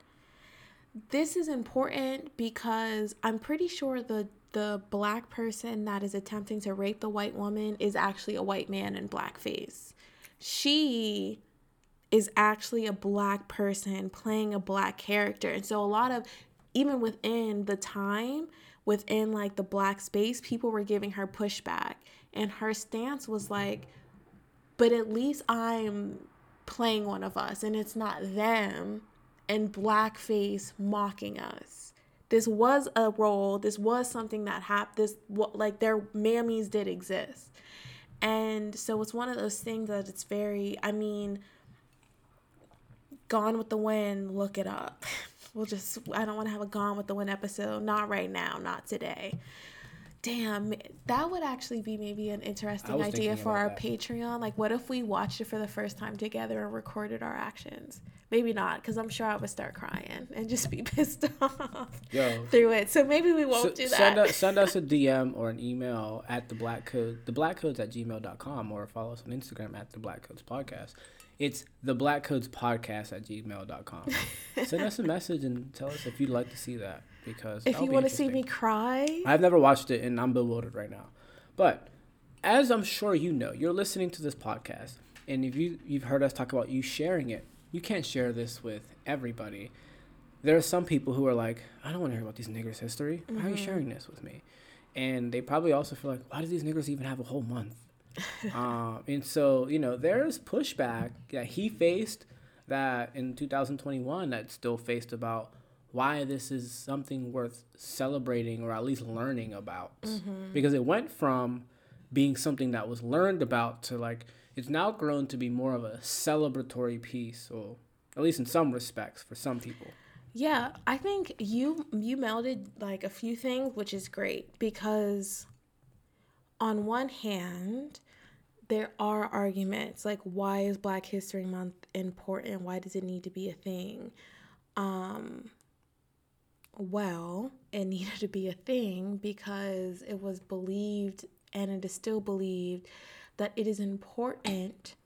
this is important because I'm pretty sure the the black person that is attempting to rape the white woman is actually a white man in blackface. She is actually a black person playing a black character. And so a lot of even within the time, within like the black space, people were giving her pushback. And her stance was like, but at least I'm playing one of us and it's not them and blackface mocking us. This was a role, this was something that happened, this like their mammies did exist. And so it's one of those things that it's very, I mean, Gone with the Wind, look it up. We'll just, I don't want to have a Gone with the Wind episode. Not right now, not today. Damn, that would actually be maybe an interesting idea for our that. Patreon. Like, what if we watched it for the first time together and recorded our actions? Maybe not, because I'm sure I would start crying and just be pissed off Yo, through it. So maybe we won't so, do that. Send us, send us a DM or an email at the black code, the black codes at gmail.com, or follow us on Instagram at the black codes podcast. It's the black codes podcast at gmail.com. send us a message and tell us if you'd like to see that because if you want to see me cry, I've never watched it and I'm bewildered right now. But as I'm sure you know, you're listening to this podcast, and if you you've heard us talk about you sharing it, you can't share this with everybody. There are some people who are like, I don't want to hear about these niggers' history. Mm-hmm. Why are you sharing this with me? And they probably also feel like, why do these niggers even have a whole month? um, and so you know, there's pushback that he faced that in 2021 that still faced about why this is something worth celebrating or at least learning about. Mm-hmm. Because it went from being something that was learned about to like it's now grown to be more of a celebratory piece or at least in some respects for some people. Yeah, I think you you melded like a few things which is great because on one hand there are arguments like why is Black History Month important? Why does it need to be a thing? Um well, it needed to be a thing because it was believed and it is still believed that it is important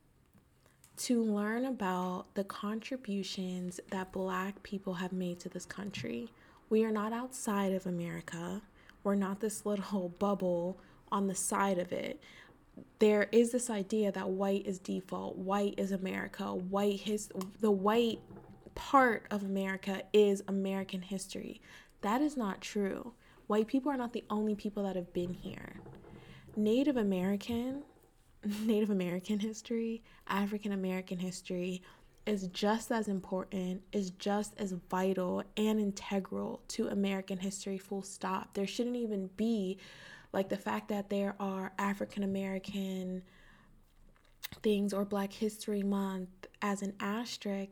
to learn about the contributions that black people have made to this country. We are not outside of America. We're not this little bubble on the side of it. There is this idea that white is default, white is America, white his the white part of America is American history. That is not true. White people are not the only people that have been here. Native American, Native American history, African American history is just as important, is just as vital and integral to American history, full stop. There shouldn't even be like the fact that there are African American things or Black History Month as an asterisk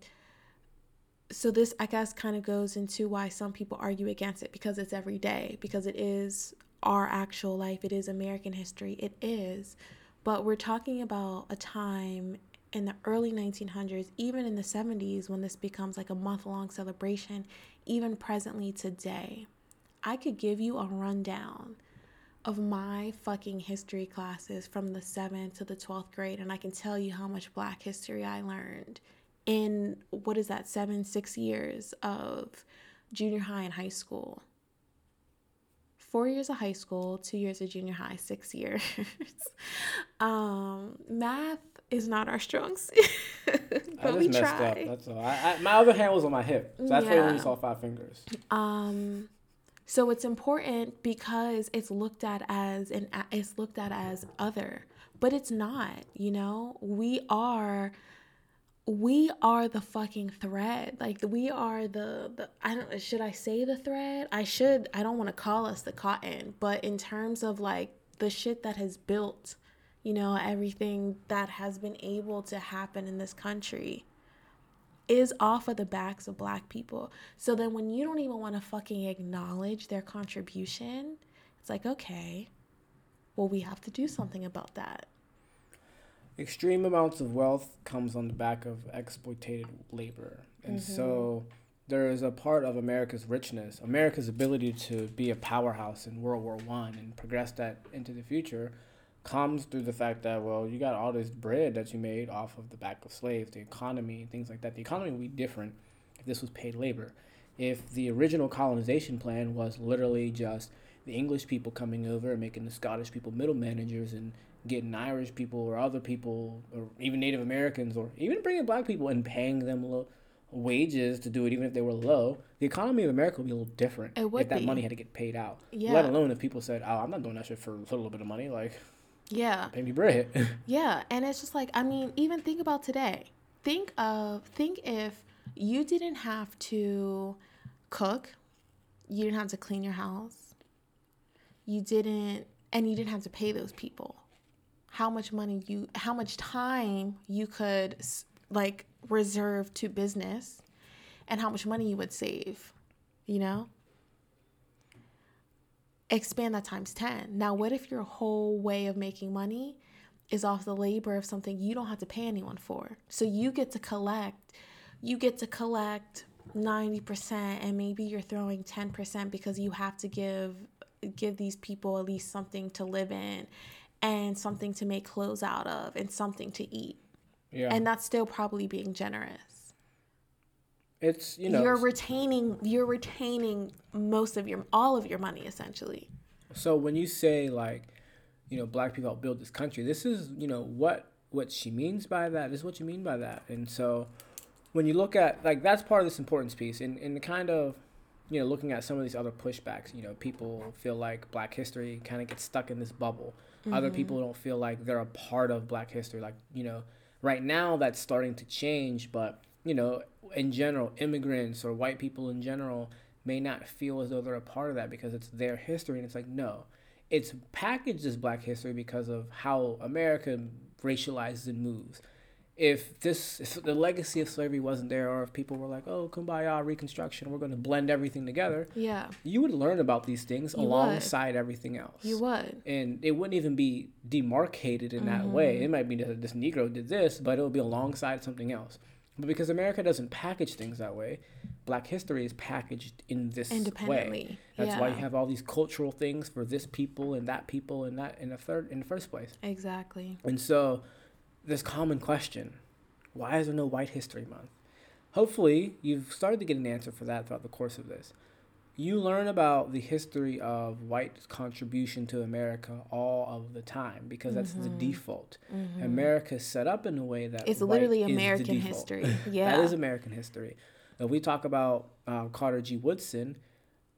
so this i guess kind of goes into why some people argue against it because it's every day because it is our actual life it is american history it is but we're talking about a time in the early 1900s even in the 70s when this becomes like a month long celebration even presently today i could give you a rundown of my fucking history classes from the 7th to the 12th grade and i can tell you how much black history i learned in what is that, seven, six years of junior high and high school. Four years of high school, two years of junior high, six years. um, math is not our strong suit, but we try. Up, that's all. I, I, my other hand was on my hip, so that's yeah. why I only saw five fingers. Um, so it's important because it's looked at as an it's looked at as other, but it's not. You know, we are we are the fucking thread. Like we are the the I don't should I say the thread? I should I don't want to call us the cotton, but in terms of like the shit that has built, you know, everything that has been able to happen in this country is off of the backs of black people. So then when you don't even want to fucking acknowledge their contribution, It's like, okay, well, we have to do something about that. Extreme amounts of wealth comes on the back of exploited labor. And mm-hmm. so there is a part of America's richness, America's ability to be a powerhouse in World War One and progress that into the future comes through the fact that well you got all this bread that you made off of the back of slaves the economy things like that the economy would be different if this was paid labor if the original colonization plan was literally just the english people coming over and making the scottish people middle managers and getting irish people or other people or even native americans or even bringing black people and paying them low wages to do it even if they were low the economy of america would be a little different if that be. money had to get paid out yeah. let alone if people said oh i'm not doing that shit for a little bit of money like yeah. Pay me bread. yeah. And it's just like, I mean, even think about today. Think of, think if you didn't have to cook, you didn't have to clean your house, you didn't, and you didn't have to pay those people. How much money you, how much time you could like reserve to business and how much money you would save, you know? expand that times 10. Now, what if your whole way of making money is off the labor of something you don't have to pay anyone for? So you get to collect, you get to collect 90% and maybe you're throwing 10% because you have to give give these people at least something to live in and something to make clothes out of and something to eat. Yeah. And that's still probably being generous it's you know you're retaining you're retaining most of your all of your money essentially so when you say like you know black people help build this country this is you know what what she means by that this is what you mean by that and so when you look at like that's part of this importance piece and, and kind of you know looking at some of these other pushbacks you know people feel like black history kind of gets stuck in this bubble mm-hmm. other people don't feel like they're a part of black history like you know right now that's starting to change but you know, in general, immigrants or white people in general may not feel as though they're a part of that because it's their history. And it's like, no, it's packaged as black history because of how America racializes and moves. If this, if the legacy of slavery wasn't there, or if people were like, "Oh, kumbaya, Reconstruction, we're going to blend everything together," yeah, you would learn about these things you alongside would. everything else. You would, and it wouldn't even be demarcated in mm-hmm. that way. It might be that this Negro did this, but it would be alongside something else. But because America doesn't package things that way, Black history is packaged in this way. Independently. That's yeah. why you have all these cultural things for this people and that people and that in the third in the first place. Exactly. And so, this common question: Why is there no White History Month? Hopefully, you've started to get an answer for that throughout the course of this you learn about the history of white contribution to America all of the time because that's mm-hmm. the default. Mm-hmm. America is set up in a way that it's literally American history. Yeah, that is American history. If we talk about um, Carter G. Woodson,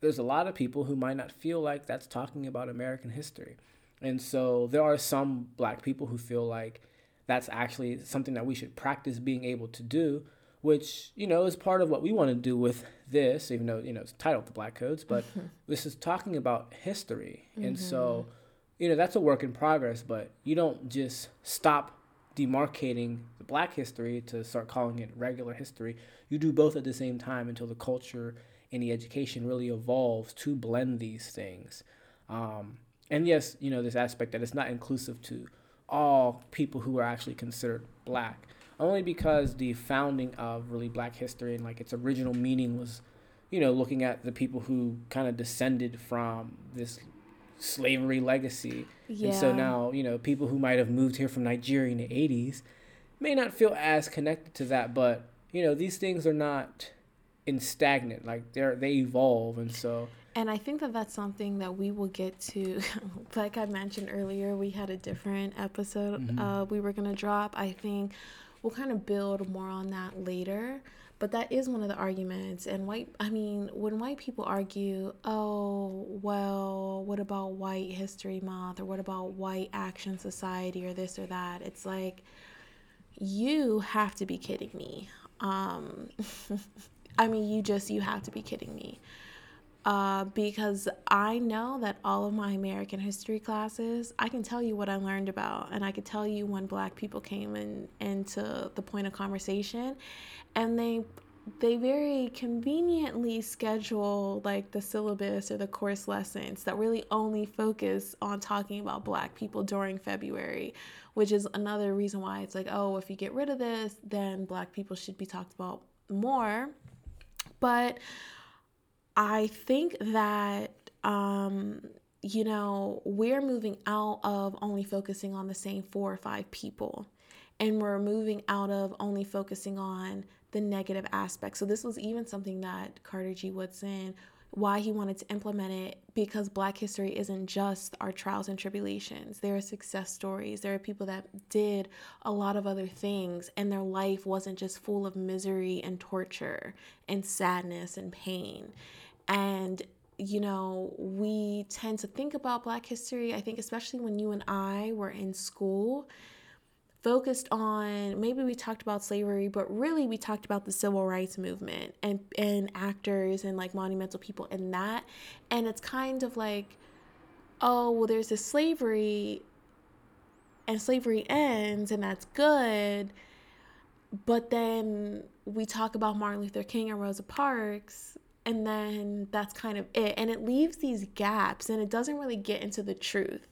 there's a lot of people who might not feel like that's talking about American history, and so there are some black people who feel like that's actually something that we should practice being able to do which you know is part of what we want to do with this even though you know it's titled the black codes but mm-hmm. this is talking about history mm-hmm. and so you know that's a work in progress but you don't just stop demarcating the black history to start calling it regular history you do both at the same time until the culture and the education really evolves to blend these things um, and yes you know this aspect that it's not inclusive to all people who are actually considered black only because the founding of really black history and like its original meaning was you know looking at the people who kind of descended from this slavery legacy yeah. and so now you know people who might have moved here from nigeria in the 80s may not feel as connected to that but you know these things are not in stagnant like they're they evolve and so and I think that that's something that we will get to. like I mentioned earlier, we had a different episode mm-hmm. uh, we were going to drop. I think we'll kind of build more on that later but that is one of the arguments and white i mean when white people argue oh well what about white history month or what about white action society or this or that it's like you have to be kidding me um i mean you just you have to be kidding me uh, because I know that all of my American history classes, I can tell you what I learned about, and I could tell you when Black people came in into the point of conversation, and they they very conveniently schedule like the syllabus or the course lessons that really only focus on talking about black people during February, which is another reason why it's like, oh, if you get rid of this, then black people should be talked about more. But I think that um you know, we're moving out of only focusing on the same four or five people. And we're moving out of only focusing on the negative aspects. So, this was even something that Carter G. Woodson, why he wanted to implement it, because Black history isn't just our trials and tribulations. There are success stories. There are people that did a lot of other things, and their life wasn't just full of misery and torture and sadness and pain. And you know, we tend to think about Black history, I think, especially when you and I were in school, focused on maybe we talked about slavery, but really we talked about the civil rights movement and, and actors and like monumental people in that. And it's kind of like, oh, well, there's this slavery and slavery ends and that's good. But then we talk about Martin Luther King and Rosa Parks and then that's kind of it. And it leaves these gaps and it doesn't really get into the truth.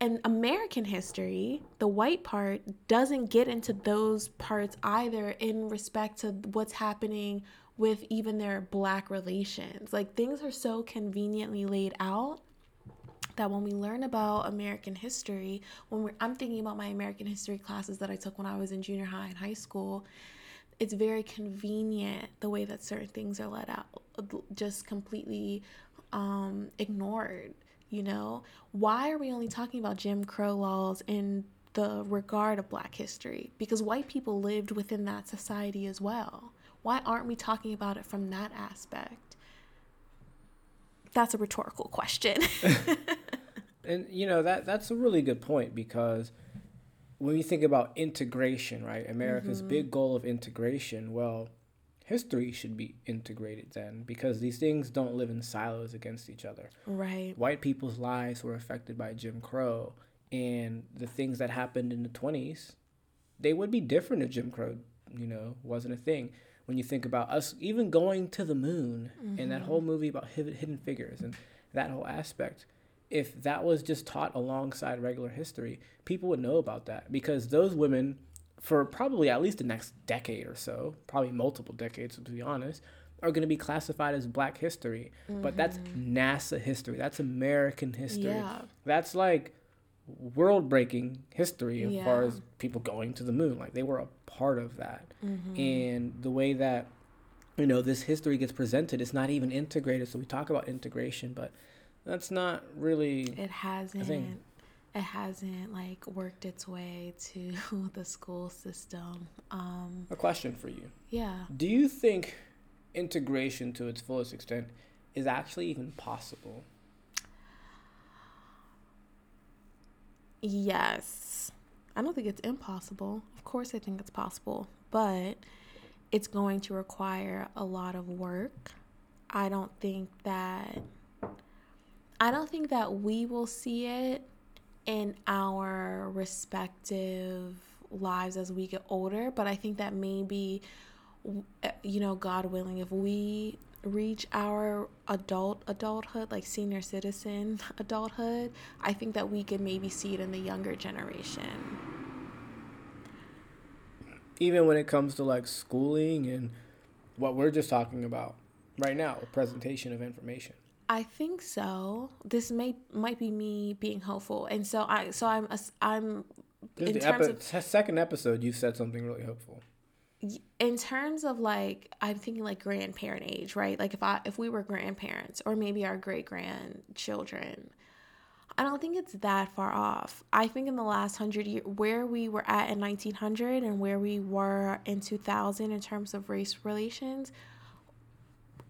And American history, the white part, doesn't get into those parts either in respect to what's happening with even their black relations. Like things are so conveniently laid out that when we learn about American history, when I'm thinking about my American history classes that I took when I was in junior high and high school, it's very convenient the way that certain things are let out, just completely um, ignored. You know, why are we only talking about Jim Crow laws in the regard of Black history? Because white people lived within that society as well. Why aren't we talking about it from that aspect? That's a rhetorical question. and you know that that's a really good point because when you think about integration, right? America's mm-hmm. big goal of integration, well, history should be integrated then because these things don't live in silos against each other. Right. White people's lives were affected by Jim Crow and the things that happened in the 20s, they would be different if Jim Crow, you know, wasn't a thing. When you think about us even going to the moon mm-hmm. and that mm-hmm. whole movie about hidden figures and that whole aspect, if that was just taught alongside regular history, people would know about that because those women, for probably at least the next decade or so, probably multiple decades to be honest, are going to be classified as black history. Mm-hmm. But that's mm-hmm. NASA history. That's American history. Yeah. That's like world breaking history as yeah. far as people going to the moon. Like they were a part of that. Mm-hmm. And the way that, you know, this history gets presented, it's not even integrated. So we talk about integration, but that's not really it hasn't it hasn't like worked its way to the school system um a question for you. Yeah. Do you think integration to its fullest extent is actually even possible? Yes. I don't think it's impossible. Of course i think it's possible but it's going to require a lot of work. I don't think that I don't think that we will see it in our respective lives as we get older, but I think that maybe, eh, you know, God willing, if we reach our adult adulthood like senior citizen adulthood i think that we could maybe see it in the younger generation. Even when it comes to like schooling and what we're just talking about right now presentation of information I think so. This may might be me being hopeful, and so I so I'm I'm in terms epi- of second episode. You said something really hopeful. In terms of like, I'm thinking like grandparent age, right? Like if I if we were grandparents or maybe our great grandchildren, I don't think it's that far off. I think in the last hundred years, where we were at in 1900 and where we were in 2000 in terms of race relations,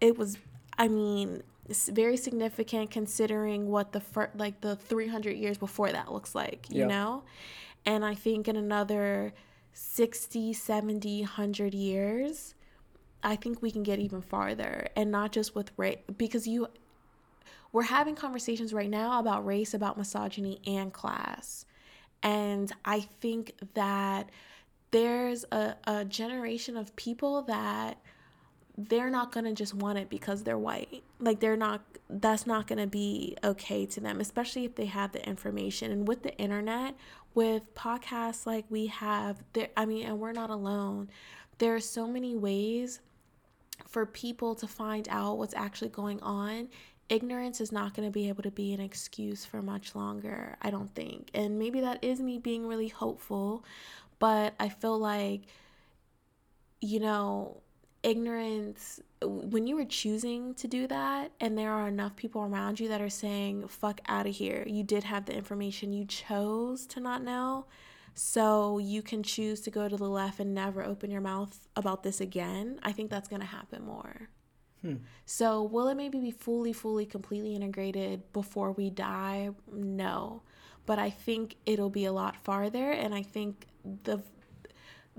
it was. I mean, very significant considering what the fir- like the 300 years before that looks like you yeah. know and i think in another 60 70 100 years i think we can get even farther and not just with race because you we're having conversations right now about race about misogyny and class and i think that there's a, a generation of people that they're not going to just want it because they're white. Like they're not that's not going to be okay to them, especially if they have the information. And with the internet, with podcasts like we have, there I mean, and we're not alone. There are so many ways for people to find out what's actually going on. Ignorance is not going to be able to be an excuse for much longer, I don't think. And maybe that is me being really hopeful, but I feel like you know, ignorance when you were choosing to do that and there are enough people around you that are saying fuck out of here you did have the information you chose to not know. So you can choose to go to the left and never open your mouth about this again. I think that's going to happen more. Hmm. so will it maybe be fully fully completely integrated before we die? No. But i think it'll be a lot farther and i think the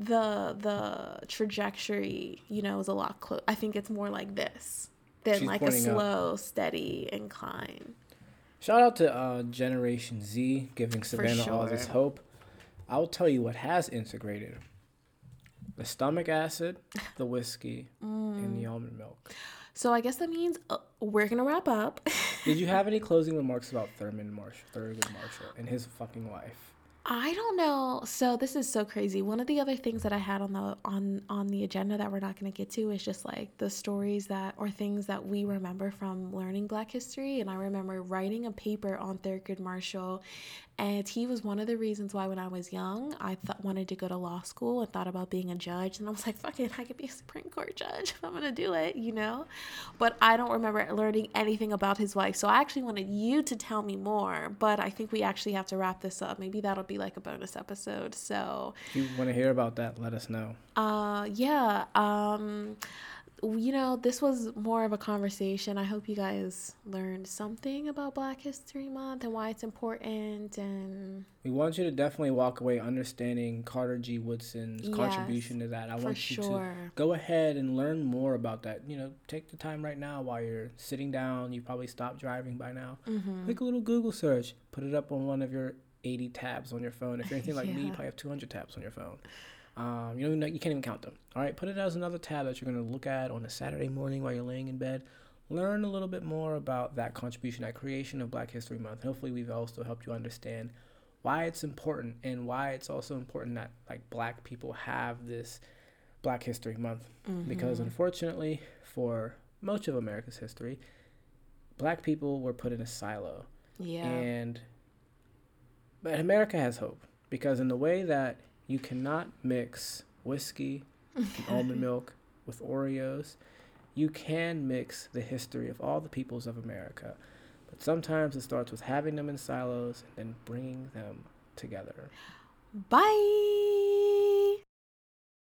the the trajectory, you know, is a lot close. I think it's more like this than She's like a slow, up. steady incline. Shout out to uh, Generation Z giving Savannah sure. all this hope. I'll tell you what has integrated the stomach acid, the whiskey, mm. and the almond milk. So I guess that means uh, we're gonna wrap up. Did you have any closing remarks about Thurman Marshall, Thurgood Marshall, and his fucking wife? I don't know. So this is so crazy. One of the other things that I had on the on on the agenda that we're not going to get to is just like the stories that or things that we remember from learning Black history. And I remember writing a paper on Thurgood Marshall and he was one of the reasons why, when I was young, I th- wanted to go to law school and thought about being a judge. And I was like, fuck it, I could be a Supreme Court judge if I'm going to do it, you know? But I don't remember learning anything about his wife. So I actually wanted you to tell me more. But I think we actually have to wrap this up. Maybe that'll be like a bonus episode. So if you want to hear about that, let us know. Uh, yeah. Um, you know, this was more of a conversation. I hope you guys learned something about Black History Month and why it's important. And we want you to definitely walk away understanding Carter G. Woodson's yes, contribution to that. I want you sure. to go ahead and learn more about that. You know, take the time right now while you're sitting down. You probably stopped driving by now. Mm-hmm. Make a little Google search. Put it up on one of your 80 tabs on your phone. If you're anything like yeah. me, you probably have 200 tabs on your phone. Um, you know, you can't even count them. All right, put it as another tab that you're going to look at on a Saturday morning while you're laying in bed. Learn a little bit more about that contribution, that creation of Black History Month. Hopefully, we've also helped you understand why it's important and why it's also important that like Black people have this Black History Month. Mm-hmm. Because unfortunately, for much of America's history, Black people were put in a silo. Yeah. And but America has hope because in the way that you cannot mix whiskey and almond milk with Oreos. You can mix the history of all the peoples of America, but sometimes it starts with having them in silos and then bringing them together. Bye.